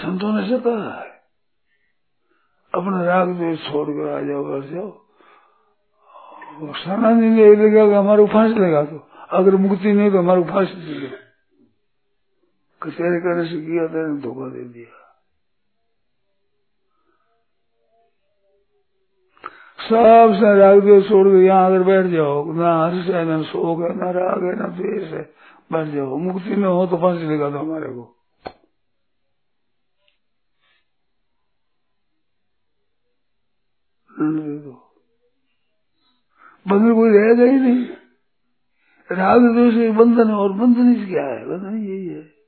संतों ने से कहा है। अपना राग द्वेष छोड़ कर आ जाओ। घर जाओ सनातन ने लगेगा कि हमारे उपास लेगा तो अगर मुक्ति नहीं तो हमारे उपास लेगा कचहरे करने से किया तेने धोखा दे दिया। सबसे राग द्वेष छोड़ के यहाँ अगर बैठ जाओ। ना हर्ष है, ना शोक है, ना राग है, ना द्वेष है। बैठ जाओ। मुक्ति में हो तो फांसी लेगा तो हमारे को। बंधन कोई रहेगा ही नहीं। राग द्वेष बंधन और बंधन क्या है? बंधन यही है।